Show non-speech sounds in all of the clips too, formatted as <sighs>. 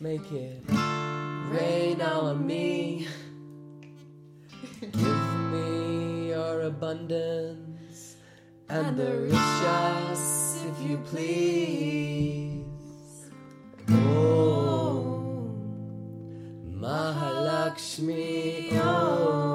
Make it rain on me. Give me your abundance and the riches, if you please. Oh, Mahalakshmi. Oh,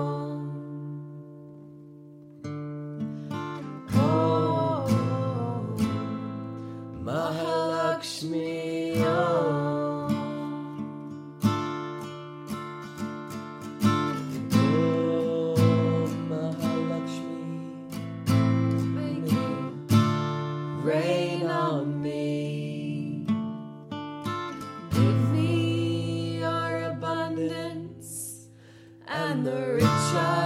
and the riches,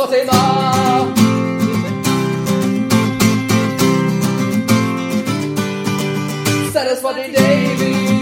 Saraswati Ma! Saraswati Devi.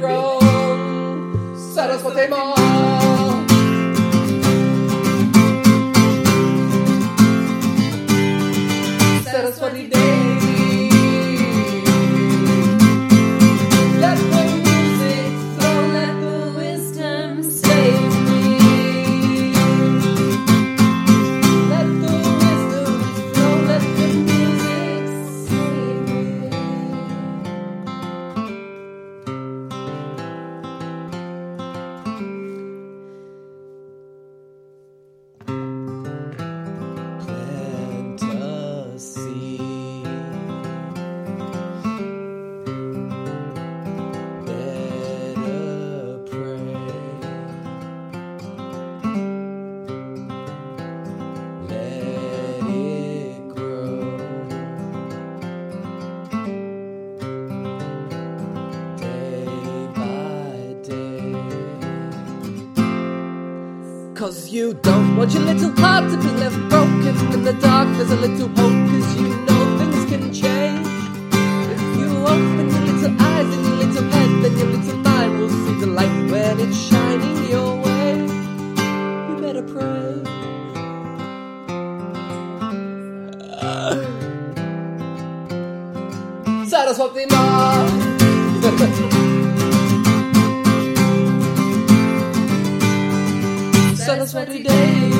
Wrong. Saraswati You don't want your little heart to be left broken in the dark. There's a little hope, cause you know things can change. If you open your little eyes and your little head, then your little mind will see the light when it's shining your way. You better pray. <sighs> Saraswati Ma. Saraswati Devi.